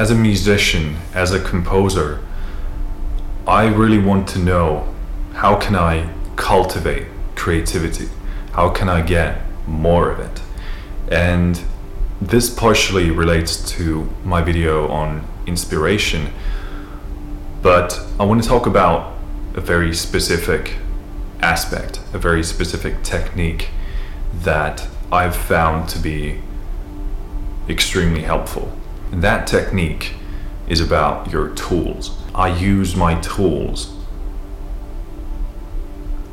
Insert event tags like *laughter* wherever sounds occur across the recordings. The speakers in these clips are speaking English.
as a musician, as a composer, I really want to know how can I cultivate creativity? How can I get more of it? And this partially relates to my video on inspiration, but I want to talk about a very specific aspect, a very specific technique that I've found to be extremely helpful. That technique is about your tools. I use my tools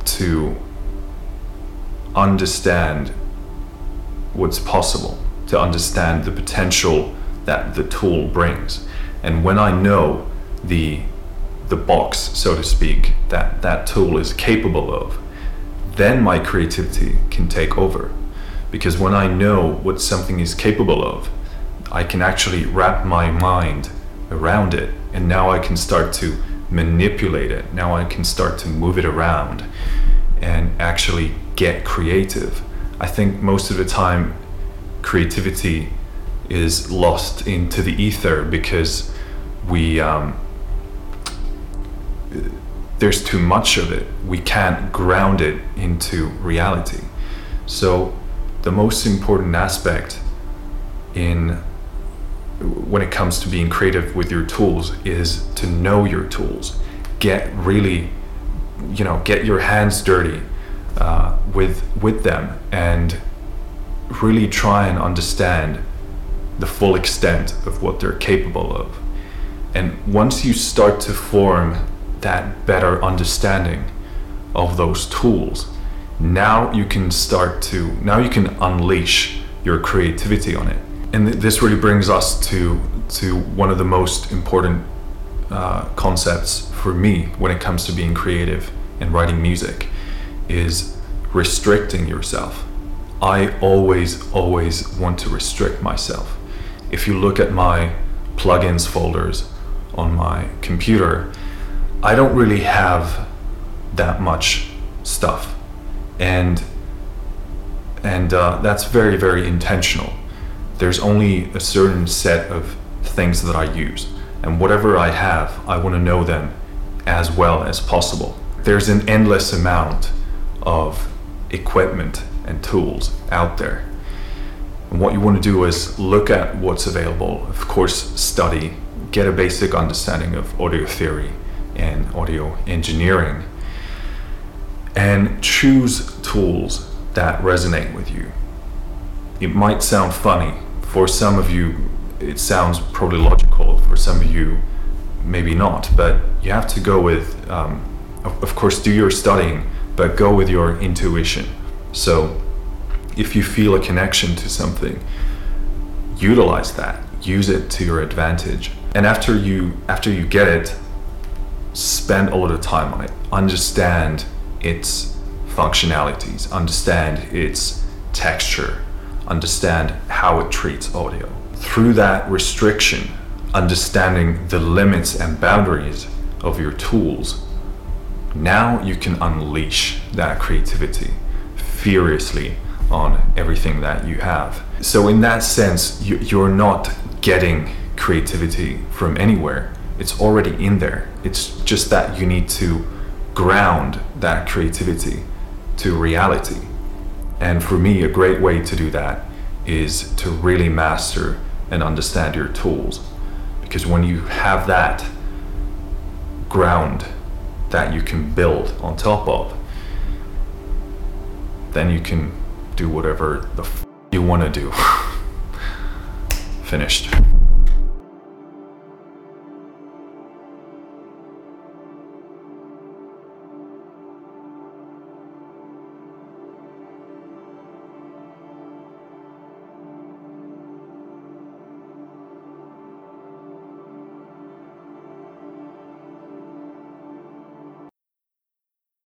to understand what's possible, to understand the potential that the tool brings. And when I know the the box, so to speak, that that tool is capable of, then my creativity can take over. Because when I know what something is capable of, I can actually wrap my mind around it, and now I can start to manipulate it. Now I can start to move it around and actually get creative. I think most of the time, creativity is lost into the ether because we um, there's too much of it. We can't ground it into reality. So the most important aspect in when it comes to being creative with your tools is to know your tools. Get really, you know, get your hands dirty uh, with with them and really try and understand the full extent of what they're capable of. And once you start to form that better understanding of those tools, now you can start to now you can unleash your creativity on it. And th- this really brings us to to one of the most important uh, concepts for me when it comes to being creative and writing music is restricting yourself. I always, always want to restrict myself. If you look at my plugins folders on my computer, I don't really have that much stuff, and and uh, that's very, very intentional. There's only a certain set of things that I use, and whatever I have, I want to know them as well as possible. There's an endless amount of equipment and tools out there. And what you want to do is look at what's available, of course, study, get a basic understanding of audio theory and audio engineering, and choose tools that resonate with you. It might sound funny. For some of you, it sounds probably logical. For some of you, maybe not. But you have to go with, um, of, of course, do your studying, but go with your intuition. So if you feel a connection to something, utilize that. Use it to your advantage. And after you after you get it, spend a lot of time on it. Understand its functionalities, understand its texture, understand how it treats audio. Through that restriction, understanding the limits and boundaries of your tools, now you can unleash that creativity furiously on everything that you have. So, in that sense, you're not getting creativity from anywhere, it's already in there. It's just that you need to ground that creativity to reality. And for me, a great way to do that is to really master and understand your tools. Because when you have that ground that you can build on top of, then you can do whatever the f- you want to do. *laughs* Finished.